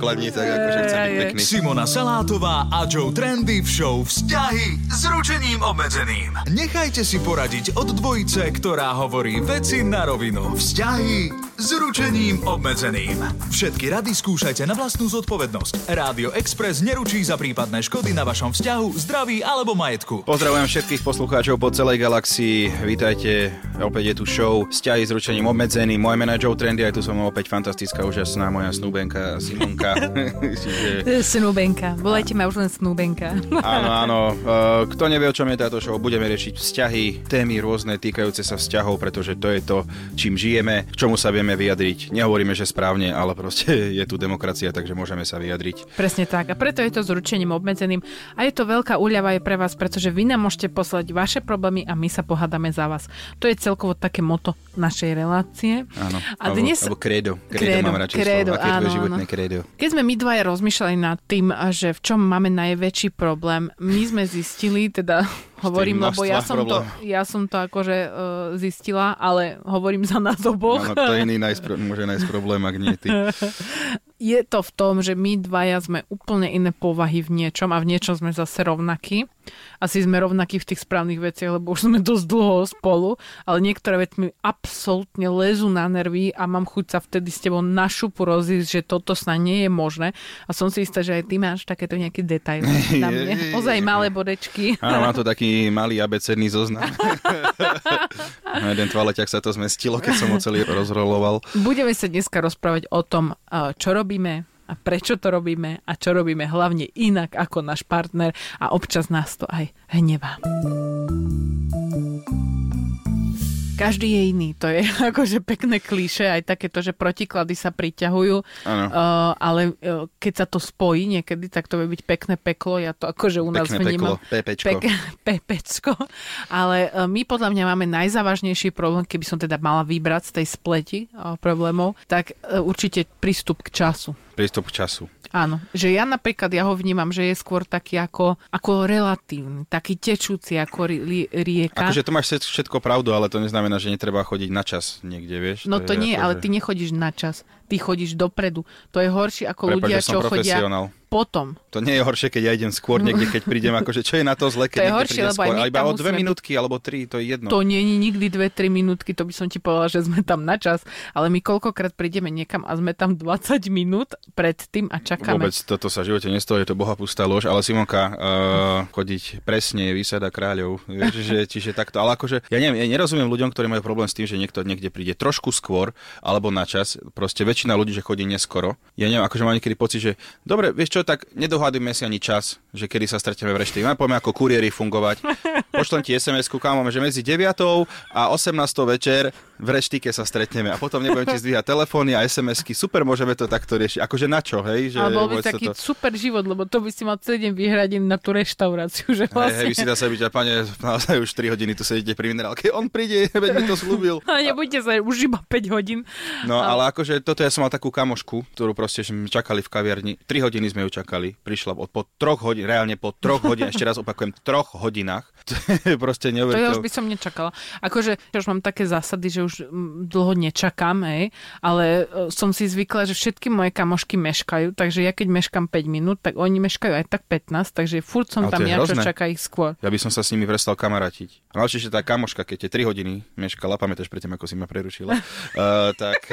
pokladni, tak akože chcem byť pekný. Simona Salátová a Joe Trendy v show Vzťahy s ručením obmedzeným. Nechajte si poradiť od dvojice, ktorá hovorí veci na rovinu. Vzťahy s ručením obmedzeným. Všetky rady skúšajte na vlastnú zodpovednosť. Rádio Express neručí za prípadné škody na vašom vzťahu, zdraví alebo majetku. Pozdravujem všetkých poslucháčov po celej galaxii. Vítajte, opäť je tu show Vzťahy s ručením obmedzeným. Moje meno je Joe Trendy, aj tu som opäť fantastická, úžasná moja snúbenka Simonka. Čiže, Snúbenka. Volajte ma už len Snúbenka. áno, áno. Uh, Kto nevie, o čom je táto show, budeme riešiť vzťahy, témy rôzne týkajúce sa vzťahov, pretože to je to, čím žijeme, k čomu sa vieme vyjadriť. Nehovoríme, že správne, ale proste je tu demokracia, takže môžeme sa vyjadriť. Presne tak. A preto je to s ručením obmedzeným. A je to veľká úľava aj pre vás, pretože vy nám môžete poslať vaše problémy a my sa pohádame za vás. To je celkovo také moto našej relácie. Áno. A alebo, dnes... alebo kredo. Kredo, Kredo, mám radšej kredo, slovo. Áno, životné áno. kredo? Keď sme my dvaja rozmýšľali nad tým, že v čom máme najväčší problém, my sme zistili, teda hovorím, lebo ja som, to, ja som to akože uh, zistila, ale hovorím za nás oboch. Áno, kto iný nájsť, pro- môže nájsť problém, ak nie ty. Je to v tom, že my dvaja sme úplne iné povahy v niečom a v niečom sme zase rovnakí. Asi sme rovnakí v tých správnych veciach, lebo už sme dosť dlho spolu, ale niektoré veci mi absolútne lezú na nervy a mám chuť sa vtedy s tebou na šupu rozísť, že toto sa nie je možné. A som si istá, že aj ty máš takéto nejaké detaily na mne. Ozaj malé bodečky. Áno, mám tu taký malý abecedný zoznam. Na jeden toaleťak sa to zmestilo, keď som ho celý rozroloval. Budeme sa dneska rozprávať o tom, eh, čo robíme a prečo to robíme a čo robíme hlavne inak ako náš partner a občas nás to aj hnevá. Každý je iný, to je akože pekné klíše, aj takéto, že protiklady sa priťahujú, uh, ale uh, keď sa to spojí niekedy, tak to vie byť pekné peklo, ja to akože u nás Pekné vnímam. peklo, pepečko. Pek, pepečko. Ale uh, my podľa mňa máme najzávažnejší problém, keby som teda mala vybrať z tej spleti uh, problémov, tak uh, určite prístup k času. Prístup k času. Áno, že ja napríklad, ja ho vnímam, že je skôr taký ako, ako relatívny, taký tečúci ako ri, rieka. Akože to máš všet- všetko pravdu, ale to neznamená, že netreba chodiť na čas niekde, vieš. No to je nie, ako, ale že- ty nechodíš na čas, ty chodíš dopredu. To je horšie ako Prepáč, ľudia, čo chodia potom. To nie je horšie, keď ja idem skôr niekde, keď prídem, akože čo je na to zle, keď To je horšie, lebo skôr. iba o dve minútky alebo tri, to je jedno. To nie je nikdy 2-3 minútky, to by som ti povedala, že sme tam na čas, ale my koľkokrát prídeme niekam a sme tam 20 minút pred tým a čakáme. Vôbec toto sa v živote nestojí, to boha pustá lož, ale Simonka, uh, chodiť presne je výsada kráľov, vieš, že, čiže takto, ale akože, ja neviem, ja nerozumiem ľuďom, ktorí majú problém s tým, že niekto niekde príde trošku skôr, alebo na čas, proste väčšina ľudí, že chodí neskoro. Ja neviem, akože mám niekedy pocit, že dobre, vieš čo, tak nedohádujme si ani čas, že kedy sa stretneme v reští. Máme poďme ako kuriéri fungovať. Pošlem ti SMS-ku, kámo, že medzi 9 a 18 večer v reštike sa stretneme a potom nebudem ti zdvíhať telefóny a SMS-ky. Super, môžeme to takto riešiť. Akože na čo, hej? Že Ale bol by taký toto- super život, lebo to by si mal celý deň vyhradený na tú reštauráciu, že Hej, hej, vlastne... vy si dá sa byť, a pane, naozaj už 3 hodiny tu sedíte pri minerálke. On príde, veď mi to slúbil. A nebudete sa už iba 5 hodín. No ale akože toto ja som mal takú kamošku, ktorú proste sme čakali v kaviarni. 3 hodiny sme ju čakali. Prišla od, po troch hodín, reálne po troch hodinách, ešte raz opakujem, troch hodinách. Proste To ja už neuveriteľné. by som nečakala. Akože už mám také zásady, že už mm, dlho nečakám, hej, ale e, som si zvykla, že všetky moje kamošky meškajú, takže ja keď meškam 5 minút, tak oni meškajú aj tak 15, takže furt som Ale tam ja, čo čaká ich skôr. Ja by som sa s nimi prestal kamarátiť. Ale ešte tá kamoška, keď je 3 hodiny meškala, pamätáš predtým, ako si ma prerušila, uh, tak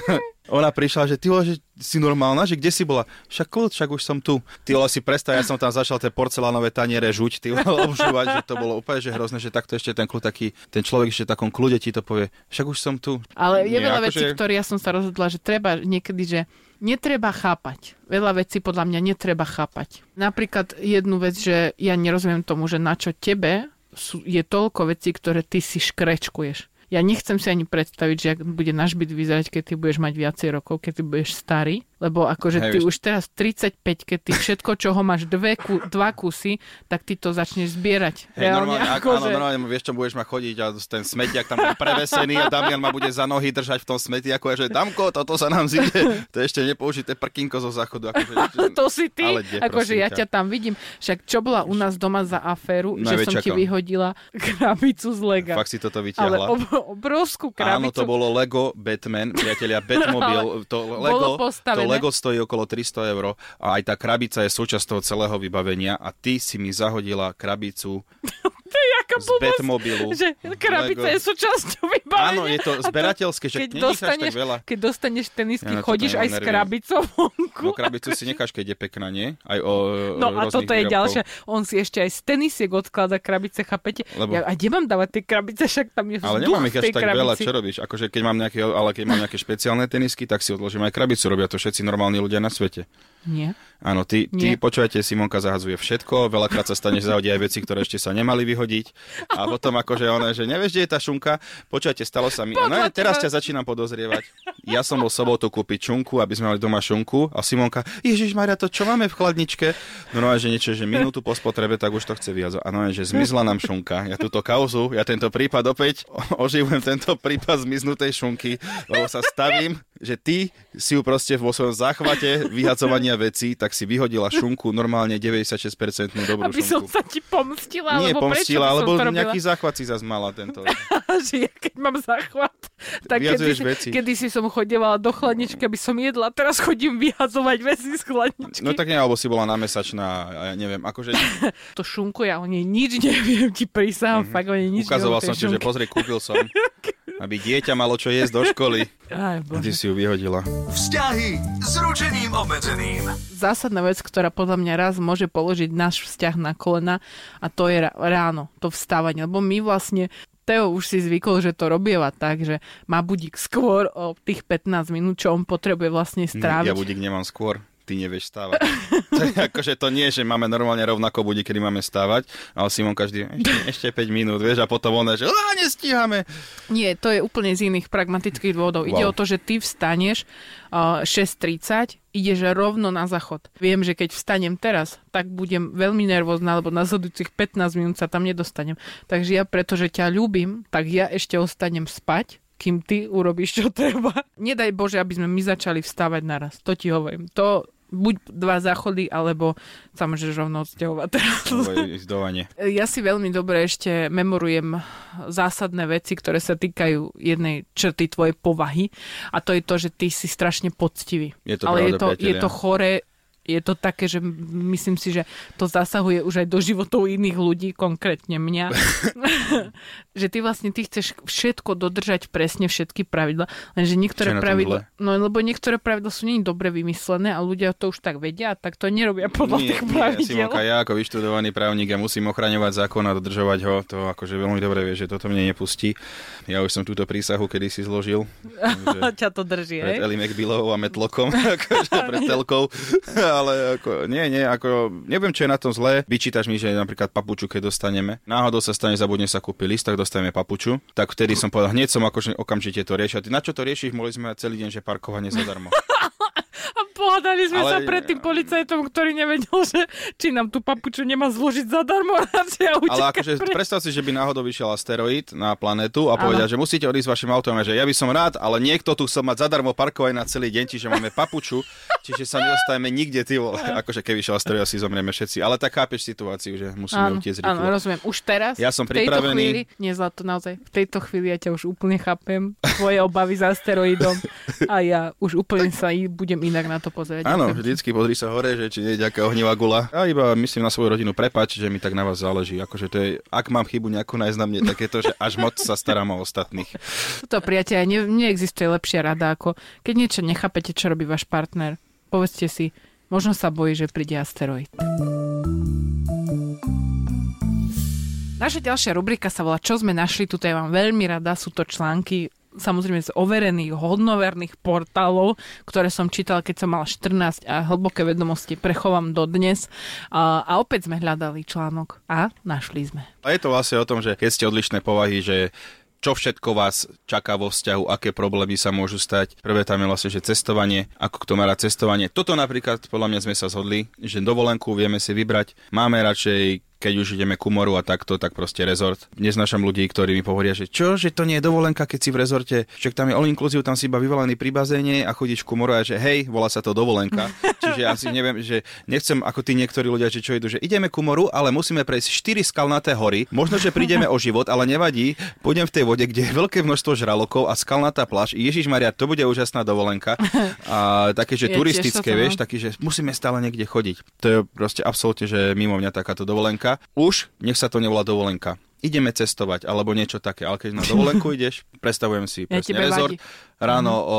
ona prišla, že ty vole, že si normálna, že kde si bola? Však kľud, však už som tu. Ty vole si predstav, ja som tam začal tie porcelánové taniere žuť, ty vole obžúvať, že to bolo úplne že hrozné, že takto ešte ten kľud taký, ten človek ešte v takom kľude ti to povie, však už som tu. Ale je Nie, veľa akože- vecí, ktoré ja som sa rozhodla, že treba niekedy, že netreba chápať. Veľa vecí podľa mňa netreba chápať. Napríklad jednu vec, že ja nerozumiem tomu, že na čo tebe sú, je toľko vecí, ktoré ty si škrečkuješ. Ja nechcem si ani predstaviť, že ak bude náš byt vyzerať, keď ty budeš mať viacej rokov, keď ty budeš starý, lebo akože Hej, ty vieš- už teraz 35, keď ty všetko, čoho máš dve, ku, dva kusy, tak ty to začneš zbierať. Hej, normálne, ak, áno, akože- normálne, vieš, čo budeš ma chodiť a ten smetiak tam bude prevesený a Damian ma bude za nohy držať v tom smetiaku a že Damko, toto sa nám zíde. To je ešte nepoužité prkinko zo záchodu. Akože, to si ty, Ale kde, akože ja ťa? tam vidím. Však čo bola u nás doma za aféru, že som Najväčšia ti vyhodila krabicu z lega. Fakt si toto Ale vyťahla. ob- obrovskú krabicu. Áno, to bolo Lego Batman, priatelia, Batmobil. To Lego, to postavené. Lego stojí okolo 300 eur a aj tá krabica je súčasť toho celého vybavenia a ty si mi zahodila krabicu Je z blbosť, Batmobilu. Že krabica Lego. je súčasťou vybavenia. Áno, je to A zberateľské, však keď nedýcháš tak dostaneš, veľa. keď dostaneš tenisky, Ja chodíš aj s nervím. krabicou vonku. No krabicu si necháš, keď je pekná, nie? Aj o No a rôznych toto je výrobkov. ďalšie. On si ešte aj z tenisiek odklada krabice, chápete? Lebo- Ja, a kde mám dávať tie krabice? Však tam je Ale nemám ich až tak krabici. veľa, čo robíš? Akože keď mám nejaké, ale keď mám nejaké špeciálne tenisky, tak si odložím aj krabicu. Robia to všetci normálni ľudia na svete. Nie. Áno, ty, ty Nie. počúvajte, Simonka zahadzuje všetko, veľakrát sa stane, že zahodí aj veci, ktoré ešte sa nemali vyhodiť. A potom akože ona, že nevieš, kde je tá šunka, počúvajte, stalo sa mi. No, Podľa teraz ťa začínam podozrievať. Ja som bol sobotu kúpiť šunku, aby sme mali doma šunku a Simonka, Ježiš Maria, to čo máme v chladničke? No, no, že niečo, že minútu po spotrebe, tak už to chce viac. A no, že zmizla nám šunka. Ja túto kauzu, ja tento prípad opäť oživujem tento prípad zmiznutej šunky, lebo sa stavím, že ty si ju proste vo svojom záchvate vyhadzovania vecí, tak si vyhodila šunku normálne 96% dobrú Aby som šunku. sa ti pomstila, Nie alebo pomstila, som alebo nejaký záchvat si zase mala tento. že ja keď mám záchvat, tak kedy, veci. kedy si som chodievala do chladničky, aby som jedla, teraz chodím vyhadzovať veci z chladničky. No tak nie, alebo si bola námesačná, a ja neviem, akože To šunku, ja o nej nič neviem, ti prísahám, fakt o nej nič ukazoval neviem. som ti, že pozri, kúpil som, aby dieťa malo čo jesť do školy. Aj, bože. ty si ju vyhodila. Vzťahy s ručením obmedzeným. zásadná vec, ktorá podľa mňa raz môže položiť náš vzťah na kolena a to je ráno, to vstávanie. Lebo my vlastne Teo už si zvykol, že to robieva tak, že má budík skôr o tých 15 minút, čo on potrebuje vlastne stráviť. Ja budík nemám skôr, ty nevieš stávať. to je akože to nie, že máme normálne rovnako budík, kedy máme stávať, ale Simon každý, ešte, ešte 5 minút, vieš, a potom on že "Á, nestíhame. Nie, to je úplne z iných pragmatických dôvodov. Ide Wow. o to, že ty vstaneš uh, 6.30, ideš rovno na záchod. Viem, že keď vstanem teraz, tak budem veľmi nervózna, lebo na zhodujúcich 15 minút sa tam nedostanem. Takže ja, pretože ťa ľúbim, tak ja ešte ostanem spať, kým ty urobíš, čo treba. Nedaj Bože, aby sme my začali vstávať naraz. To ti hovorím. To buď dva záchody, alebo sa môžeš rovno odsťahovať teraz. Ja si veľmi dobre ešte memorujem zásadné veci, ktoré sa týkajú jednej črty tvojej povahy a to je to, že ty si strašne poctivý. Je to Ale je pravda, to, je priatelia. to chore, je to také, že myslím si, že to zasahuje už aj do životov iných ľudí, konkrétne mňa. že ty vlastne ty chceš všetko dodržať presne všetky pravidla, lenže niektoré pravidla, no lebo niektoré pravidla sú nie dobre vymyslené a ľudia to už tak vedia, tak to nerobia podľa Nie, tých nie, pravidel. Simonka, ja ako vyštudovaný právnik, ja musím ochraňovať zákon a dodržovať ho. To akože veľmi dobre vieš, že toto mne nepustí. Ja už som túto prísahu kedy si zložil. Ťa to drží, pred? Eli McBillovou a Metlokom, akože pred telkou. Ale ako, nie, nie, ako, neviem, čo je na tom zlé. Vyčítaš mi, že napríklad papuču, keď dostaneme. Náhodou sa stane, zabudne sa kúpiť list, tak dostaneme papuču. Tak vtedy som povedal, hneď som akože okamžite to riešil. Na čo to riešiš? Mohli sme celý deň, že parkovanie zadarmo. Pohádali sme Ale- sa pred tým policajtom, ktorý nevedel, že či nám tú papuču nemá zložiť zadarmo Ale akože preč. predstav si, že by náhodou vyšiel asteroid na planetu a povedal, že musíte odísť vašim autom a že ja by som rád, ale niekto tu chcel mať zadarmo parkovať na celý deň, čiže máme papuču, čiže sa nedostaneme nikde, ty vole. Akože keby šiel asteroid, asi zomrieme všetci. Ale tak chápeš situáciu, že musíme utiecť áno, rozumiem. Už teraz, Ja som v tejto pripravený. chvíli, nie zlato, naozaj, v tejto chvíli ja ťa už úplne chápem, tvoje obavy s asteroidom a ja už úplne sa budem inak na to pozerať. Áno, Ďakujem. vždycky pozri sa hore, že či nie je nejaká ohnivá gula. Ja iba myslím na svoju rodinu, prepač, že mi tak na vás záleží. Akože to je, ak mám chybu nejakú nájsť na mne, tak je to, že až moc sa starám o ostatných. Tuto, priateľa, ne, neexistuje lepšia rada, ako keď niečo nechápete, čo robí váš partner, povedzte si, možno sa bojí, že príde asteroid. Naša ďalšia rubrika sa volá Čo sme našli, tuto ja mám veľmi rada, sú to články samozrejme z overených, hodnoverných portálov, ktoré som čítal, keď som mal 14 a hlboké vedomosti prechovám do dnes. A, a opäť sme hľadali článok a našli sme. A je to vlastne o tom, že keď ste odlišné povahy, že čo všetko vás čaká vo vzťahu, aké problémy sa môžu stať. Prvé tam je vlastne, že cestovanie, ako kto má rád cestovanie. Toto napríklad, podľa mňa sme sa zhodli, že dovolenku vieme si vybrať. Máme radšej keď už ideme ku moru a takto, tak proste rezort. Neznašam ľudí, ktorí mi povedia, že čo, že to nie je dovolenka, keď si v rezorte, však tam je all inclusive, tam si iba vyvalený pri bazéne a chodíš ku moru a že hej, volá sa to dovolenka. Čiže ja si neviem, že nechcem ako tí niektorí ľudia, že čo idú, že ideme ku moru, ale musíme prejsť 4 skalnaté hory. Možno, že prídeme o život, ale nevadí. Pôjdem v tej vode, kde je veľké množstvo žralokov a skalnatá pláž. Ježiš Maria, to bude úžasná dovolenka. A také, že turistické, vieš, taký, že musíme stále niekde chodiť. To je proste absolútne, že mimo mňa takáto dovolenka dovolenka, už nech sa to nevolá dovolenka. Ideme cestovať, alebo niečo také. Ale keď na dovolenku ideš, predstavujem si ja presne rezort, vadí ráno mm. o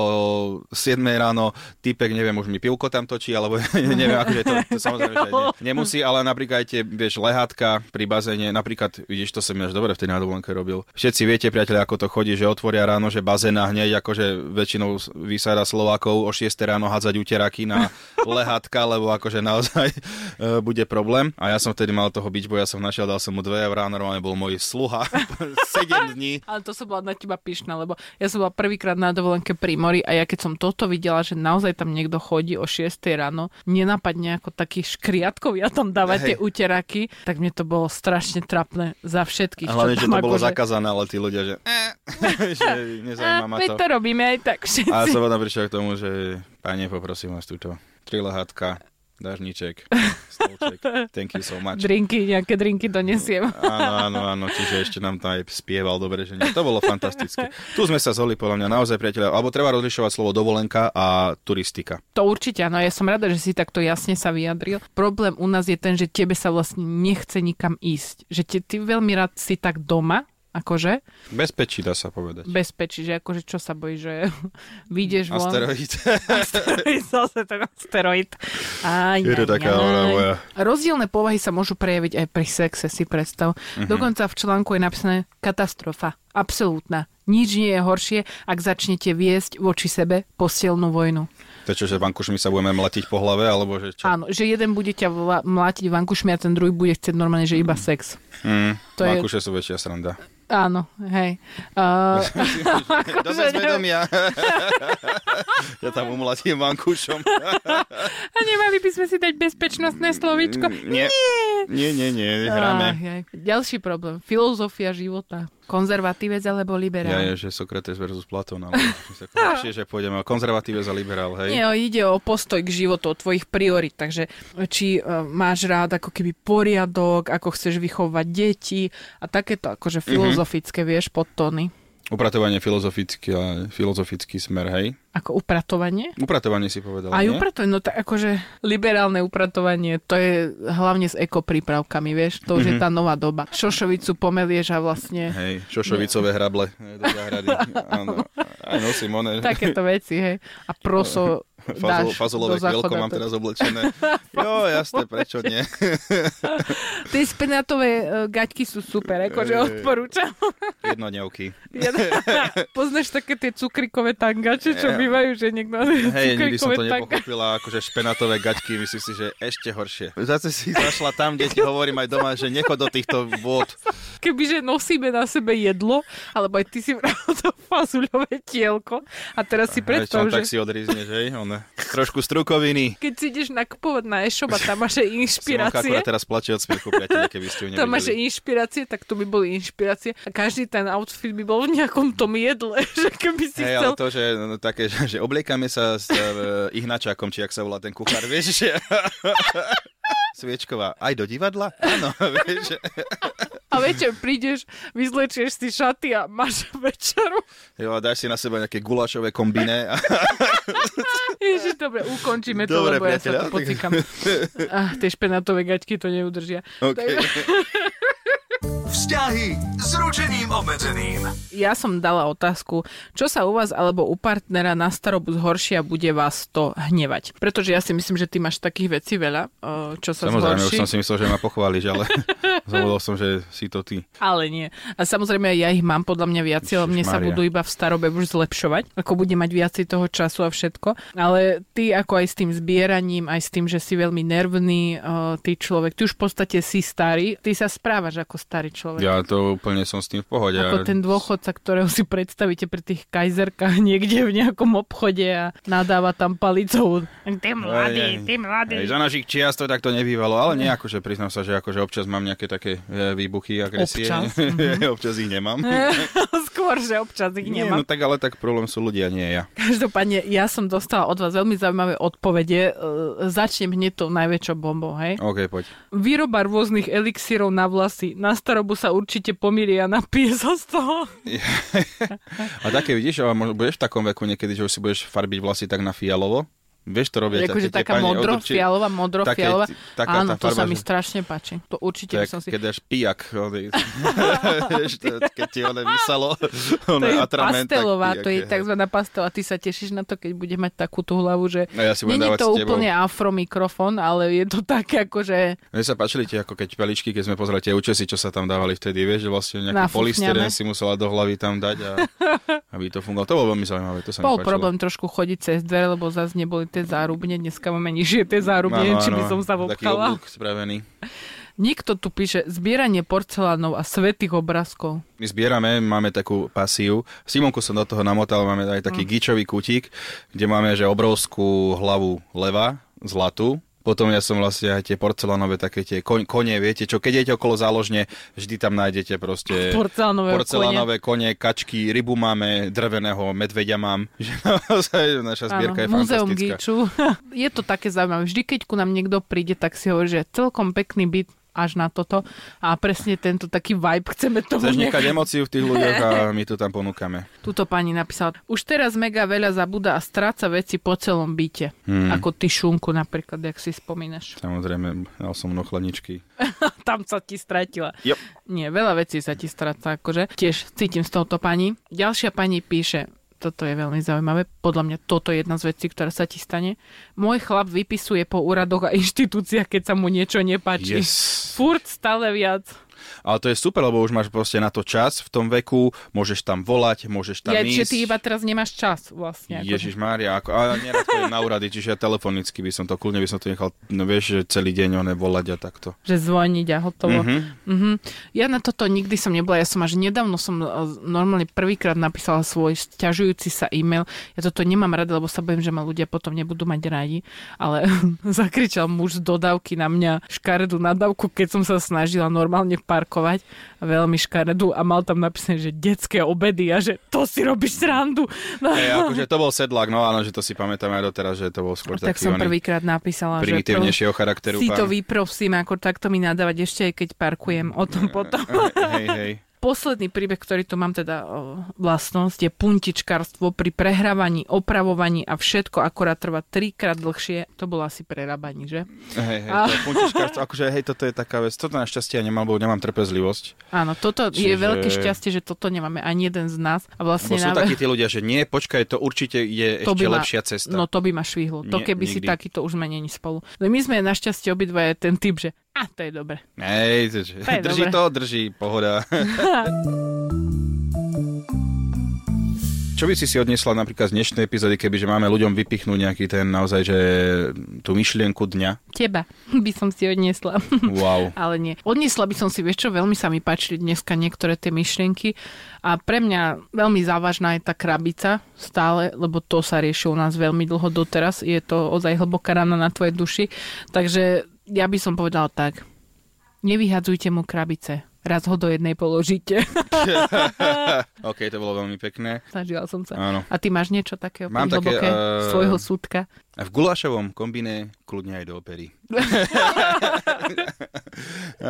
7 ráno typek, neviem, už mi pivko tam točí, alebo neviem, akože to, to samozrejme, že ne, nemusí, ale napríklad aj tie, vieš, lehátka pri bazéne, napríklad, vidíš, to som až dobre v tej nádovolenke robil. Všetci viete, priateľe, ako to chodí, že otvoria ráno, že bazéna hneď, akože väčšinou vysáda Slovákov o 6 ráno hádzať uteraky na lehátka, lebo akože naozaj e, bude problém. A ja som vtedy mal toho beachboya, som našiel, dal som mu 2 eurá, normálne bol môj sluha 7 dní. Ale to som bola na teba pyšná, lebo ja som bola prvýkrát na dovolenke dovolenke pri mori a ja keď som toto videla, že naozaj tam niekto chodí o 6 ráno, nenapadne ako takých škriatkov, ja tam dávať hey. tie uteraky, tak mne to bolo strašne trapné za všetkých. A hlavne, že to bolo že... zakázané, ale tí ľudia, že, že nezajíma ma to. to robíme aj tak všetci. A som prišiel k tomu, že pane, poprosím vás túto tri lehátka, dážniček, stolček. Thank you so much. Drinky, nejaké drinky donesiem. Áno, áno, áno, čiže ešte nám tam aj spieval dobre, že nie. To bolo fantastické. Tu sme sa zholi podľa mňa naozaj priateľa, alebo treba rozlišovať slovo dovolenka a turistika. To určite, áno, ja som rada, že si takto jasne sa vyjadril. Problém u nás je ten, že tebe sa vlastne nechce nikam ísť. Že te, ty veľmi rád si tak doma, Akože? Bezpečí dá sa povedať. Bezpečí, že akože čo sa bojí, že vyjdeš von. Asteroid. asteroid, zase ten asteroid. Aj, Je to taká ona moja. Rozdielne povahy sa môžu prejaviť aj pri sexe, si predstav. Uh-huh. Dokonca v článku je napísané katastrofa. Absolútna. Nič nie je horšie, ak začnete viesť voči sebe posielnú vojnu. To čo, že vankušmi sa budeme mlatiť po hlave, alebo že čo? Áno, že jeden bude ťa vla- mlátiť vankušmi a ten druhý bude chcieť normálne, že iba sex. Mm, to vankuše je... sú väčšia sranda. Áno, hej. Uh, Do bezvedomia. ja tam umlatím vankúšom. A nemali by sme si dať bezpečnostné slovíčko? Nie. Nie, nie, nie, hráme. Uh, ďalší problém. Filozofia života. Konzervatívec alebo liberál? Ja je, že Sokrates versus Platón, ale lepšie, že pôjdeme o konzervatívec a liberál, hej? Nie, ide o postoj k životu, o tvojich priorit, takže či uh, máš rád ako keby poriadok, ako chceš vychovať deti a takéto akože mhm. filozofické, mm-hmm. vieš, podtóny. Upratovanie filozofický, filozofický smer, hej? Ako upratovanie? Upratovanie si povedal, Aj upratovanie, no tak akože liberálne upratovanie, to je hlavne s ekoprípravkami, vieš, to už mm-hmm. je mhm. tá nová doba. Šošovicu pomelieš a vlastne... Hej, šošovicové hrable do záhrady. Áno, aj nosím one. Takéto veci, hej. A proso Fazol, fazolové kvielko mám teraz oblečené. Jo, jasné, prečo nie? Tie spenátové uh, gaťky sú super, akože odporúčam. Jednodňovky. Poznáš také tie cukrikové tangače, čo bývajú, že niekto... Hej, nikdy som to nepochopila, akože špenátové gaťky, myslím si, že ešte horšie. Zase si zašla tam, kde ti hovorím aj doma, že nechod do týchto vôd. Kebyže nosíme na sebe jedlo, alebo aj ty si to fazuľové tielko a teraz si predstav, že... tak si odrizneš, hej? On Trošku strukoviny. Keď si ideš nakupovať na e-shop a tam máš inšpirácie. Simonka teraz plače od smiechu, priateľe, keby ste ju nevideli. Tam máš inšpirácie, tak to by boli inšpirácie. A každý ten outfit by bol v nejakom tom jedle, že keby si hey, chcel... ale to, že no, také, že, že obliekame sa s uh, Ihnačákom, či ak sa volá ten kuchár, vieš, že... Sviečková, aj do divadla? Áno, vieš. A večer prídeš, vyzlečieš si šaty a máš večeru. Jo, a dáš si na seba nejaké gulašové kombiné. A... Ježiš, dobre, ukončíme to, dobre, lebo ja sa to pocikam. Ah, tie špenátové gaťky to neudržia. Okay. Vzťahy s ručením obmedzeným. Ja som dala otázku, čo sa u vás alebo u partnera na starobu zhoršia, bude vás to hnevať. Pretože ja si myslím, že ty máš takých vecí veľa, čo sa Samozrejme, zhorší. už som si myslel, že ma pochváliš, ale zabudol som, že si to ty. Ale nie. A samozrejme ja ich mám podľa mňa viac, ale mne sa Ježišmaria. budú iba v starobe už zlepšovať, ako bude mať viacej toho času a všetko. Ale ty ako aj s tým zbieraním, aj s tým, že si veľmi nervný, ty človek, ty už v podstate si starý, ty sa správaš ako starý človek. Ja to úplne som s tým v pohode. Ako ten dôchodca, ktorého si predstavíte pri tých kajzerkách niekde v nejakom obchode a nadáva tam palicou. Ty mladý, ty mladý. Hej, za našich čiast to takto nebývalo, ale nie akože priznám sa, že akože občas mám nejaké také e, výbuchy agresie. Občas, občas ich nemám. Skôr, že občas ich Nie, nemám. no tak ale tak problém sú ľudia, nie ja. Každopádne, ja som dostala od vás veľmi zaujímavé odpovede. E, Začnem hneď tou najväčšou bombou, hej? OK, poď. Výroba rôznych elixírov na vlasy. Na starobu sa určite pomíri a napije sa z toho. A také vidíš, ale možno budeš v takom veku niekedy, že už si budeš farbiť vlasy tak na fialovo? Vieš, to robia Akože také tie taká modro, odurči- fialová, modro, také- fialová. taká Áno, tá to sa farba, mi že- strašne páči. To určite by Tak, som si... keď dáš pijak, ony- to- keď ti ono vysalo, To ono je atrament, tak pastelová, to je pijak tzv. pastela. Ty sa tešíš na to, keď bude mať takú tú hlavu, že No ja si Není dávať to úplne afromikrofón, ale je to také ako, že Mne sa páčili tie ako keď peličky, keď sme pozreli tie účesy, čo sa tam dávali vtedy, vieš, že vlastne nejaký polystyren si musela do hlavy tam dať a aby to fungovalo. To bolo veľmi zaujímavé, to sa bol problém trošku chodiť cez dvere, lebo zase neboli tie zárubne. Dneska máme nižšie tie zárubne, neviem, či by som sa Taký vopkala. oblúk spravený. Niekto tu píše zbieranie porcelánov a svetých obrázkov. My zbierame, máme takú pasiu. Simonku som do toho namotal, máme aj Mm. taký gičový kutík, kde máme že obrovskú hlavu leva, zlatú. Potom ja som vlastne aj tie porcelánové také tie kon- kone, viete čo, keď idete okolo záložne, vždy tam nájdete proste Porcelánové porcelánové kone, kačky, rybu máme, drveného medveďa mám. Že naozaj naša zbierka je Múzeum fantastická. Gíču. je to také zaujímavé. Vždy, keď ku nám niekto príde, tak si hovorí, že celkom pekný byt až na toto. A presne tento taký vibe chceme tomu Chceš nechať emóciu v tých ľuďoch a my to tam ponúkame. Tuto pani napísala, už teraz mega veľa zabúda a stráca veci po celom byte. Hmm. Ako ty šunku napríklad, jak si spomínaš. Samozrejme, dal som mnou chladničky. Tam sa ti stratila. Yep. Nie, veľa vecí sa ti stráca, akože. Tiež cítim s touto pani. Ďalšia pani píše, toto je veľmi zaujímavé, podľa mňa toto je jedna z vecí, ktorá sa ti stane. Môj chlap vypisuje po úradoch a inštitúciách, keď sa mu niečo nepáči. Yes. Furt stále viac. Ale to je super, lebo už máš proste na to čas v tom veku, môžeš tam volať, môžeš tam Ja, ísť. že ty iba teraz nemáš čas vlastne. Akože. Ježiš Mária, ako, a nerad na úrady, čiže ja telefonicky by som to, kľudne by som to nechal, no vieš, že celý deň one volať a takto. Že zvoniť a hotovo. Mhm. Mhm. Ja na toto nikdy som nebola, ja som až nedávno som eh, normálne prvýkrát napísala svoj sťažujúci sa e-mail. Ja toto nemám rada, lebo sa bojím, že ma ľudia potom nebudú mať radi, ale zakričal muž z dodávky na mňa škaredú nadávku, keď som sa snažila normálne parkovať a veľmi škaredú a mal tam napísané, že detské obedy a že to si robíš srandu. No. Hej, akože to bol sedlak, no áno, že to si pamätám aj doteraz, že to bol skôr tak taký som prvýkrát napísala, že primitívnejšieho charakteru si to pán. vyprosím, ako takto mi nadávať ešte aj keď parkujem o tom potom. Hej, hej. Posledný príbeh, ktorý tu mám teda vlastnosť, je puntičkarstvo pri prehrávaní, opravovaní a všetko akorát trvá trikrát dlhšie. To bolo asi prerábaní, že? Hej, hej, A- to je puntičkárstvo, akože hej, toto je taká vec, toto našťastie ja nemám, lebo nemám trpezlivosť. Áno, toto je Čiže- veľké šťastie, že toto nemáme ani jeden z nás. A Lebo vlastne sú na- takí tí ľudia, že nie, počkaj, to určite je to ešte ma, lepšia cesta. No to by ma švihlo. To Nie, keby si nikdy. takýto už sme není spolu. No my sme našťastie obidvaja ten typ, že a to je dobre. Hej, to, je drží dobre. to, drží, pohoda. Čo by si si odnesla napríklad z dnešnej epizódy, kebyže máme ľuďom vypichnúť nejaký ten naozaj, že tú myšlienku dňa? Teba by som si odniesla. Wow. Ale nie. Odniesla by som si, vieš čo, veľmi sa mi páčili dneska niektoré tie myšlienky a pre mňa veľmi závažná je tá krabica stále, lebo to sa rieši u nás veľmi dlho doteraz. Je to ozaj hlboká rana na tvojej duši. Takže ja by som povedala tak. Nevyhadzujte mu krabice. Raz ho do jednej položíte. OK, to bolo veľmi pekné. Snažila som sa. Áno. A ty máš niečo takého Mám také, eh, svojho súdka? A v gulášovom kombine kľudne aj do opery.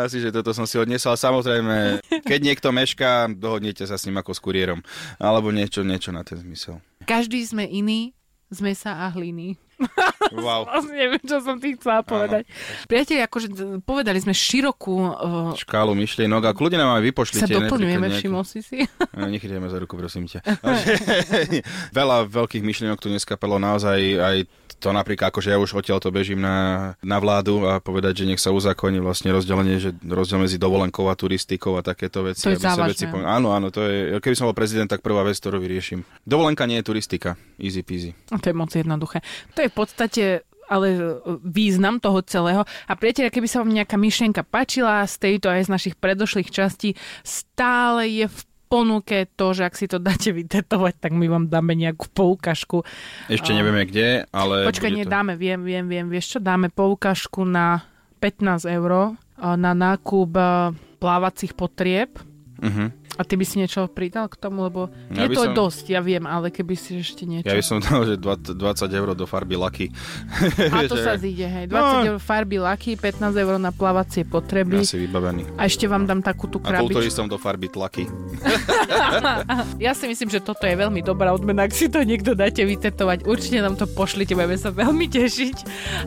Asi, že toto som si odnesol. Samozrejme, keď niekto mešká, dohodnite sa s ním ako s kuriérom. Alebo niečo, niečo na ten zmysel. Každý sme iný z mesa a hliny. Wow. Vlastne neviem, čo som tým chcela povedať. Priatelia, akože povedali sme širokú... Uh, Škálu myšlienok a kľudne nám aj vypošlite. sa doplňujeme, napríklad všimol si si? No, Nechytajme za ruku, prosím ťa. Veľa veľkých myšlienok tu dneska padlo naozaj aj to napríklad, akože ja už odtiaľ to bežím na, na vládu a povedať, že nech sa uzakoní vlastne rozdelenie, že rozdiel medzi dovolenkou a turistikou a takéto veci. To je závažné. veci pom- Áno, áno, to je, keby som bol prezident, tak prvá vec, ktorú vyrieším. Dovolenka nie je turistika. Easy peasy. No, to je moc jednoduché. To je v podstate ale e, význam toho celého. A priatelia, keby sa vám nejaká myšlienka páčila z tejto aj z našich predošlých častí, stále je v ponuke to, že ak si to dáte vytetovať, tak my vám dáme nejakú poukažku. Ešte nevieme kde, ale... Počkaj, nie, to... dáme, viem, viem, viem. Vieš čo, dáme poukažku na 15 eur na nákup e, plávacích potrieb. Uh-huh. A ty by si niečo pridal k tomu, lebo Ja je to som- dosť, ja viem, ale keby si ešte niečo... Ja by som dal, že 20 20 eur do farby Lucky. A to sa zíde, hej. 20 No. eur farby laky, 15 eur na plávacie potreby. Asi vybavený. A ešte vám dám takú tú A krabičku. kulturistom do farby tlaky. Ja si myslím, že toto je veľmi dobrá odmena. Ak si to niekto dáte vytetovať, určite nám to pošlite, budeme sa veľmi tešiť.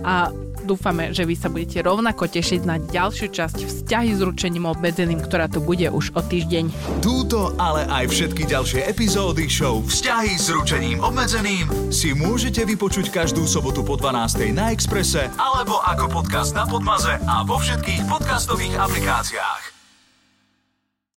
A dúfame, že vy sa budete rovnako tešiť na ďalšiu časť vzťahy s ručením obmedzeným, ktorá tu bude už o týždeň. Túto, ale aj všetky ďalšie epizódy show Vzťahy s ručením obmedzeným si môžete vypočuť každú sobotu po 12. na Exprese alebo ako podcast na Podmaze a vo všetkých podcastových aplikáciách.